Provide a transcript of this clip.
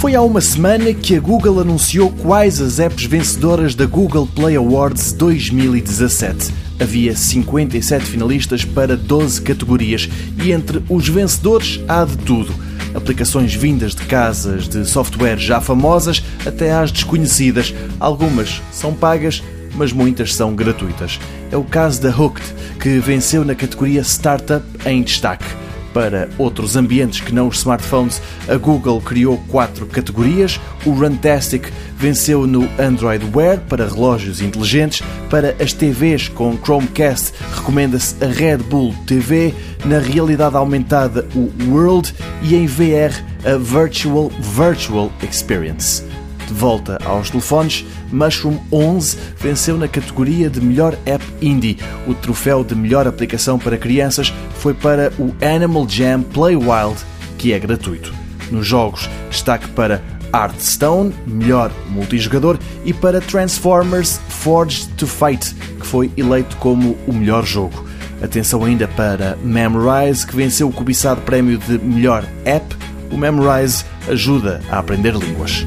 Foi há uma semana que a Google anunciou quais as apps vencedoras da Google Play Awards 2017. Havia 57 finalistas para 12 categorias e entre os vencedores há de tudo. Aplicações vindas de casas de software já famosas até às desconhecidas. Algumas são pagas, mas muitas são gratuitas. É o caso da Hooked, que venceu na categoria Startup em destaque. Para outros ambientes que não os smartphones, a Google criou quatro categorias. O Runtastic venceu no Android Wear para relógios inteligentes. Para as TVs com Chromecast, recomenda-se a Red Bull TV. Na realidade aumentada, o World. E em VR, a Virtual Virtual Experience. De volta aos telefones, Mushroom 11 venceu na categoria de melhor app indie. O troféu de melhor aplicação para crianças foi para o Animal Jam Play Wild, que é gratuito. Nos jogos, destaque para Hearthstone, melhor multijogador, e para Transformers Forged to Fight, que foi eleito como o melhor jogo. Atenção ainda para Memorize, que venceu o cobiçado prémio de melhor app. O Memorize ajuda a aprender línguas.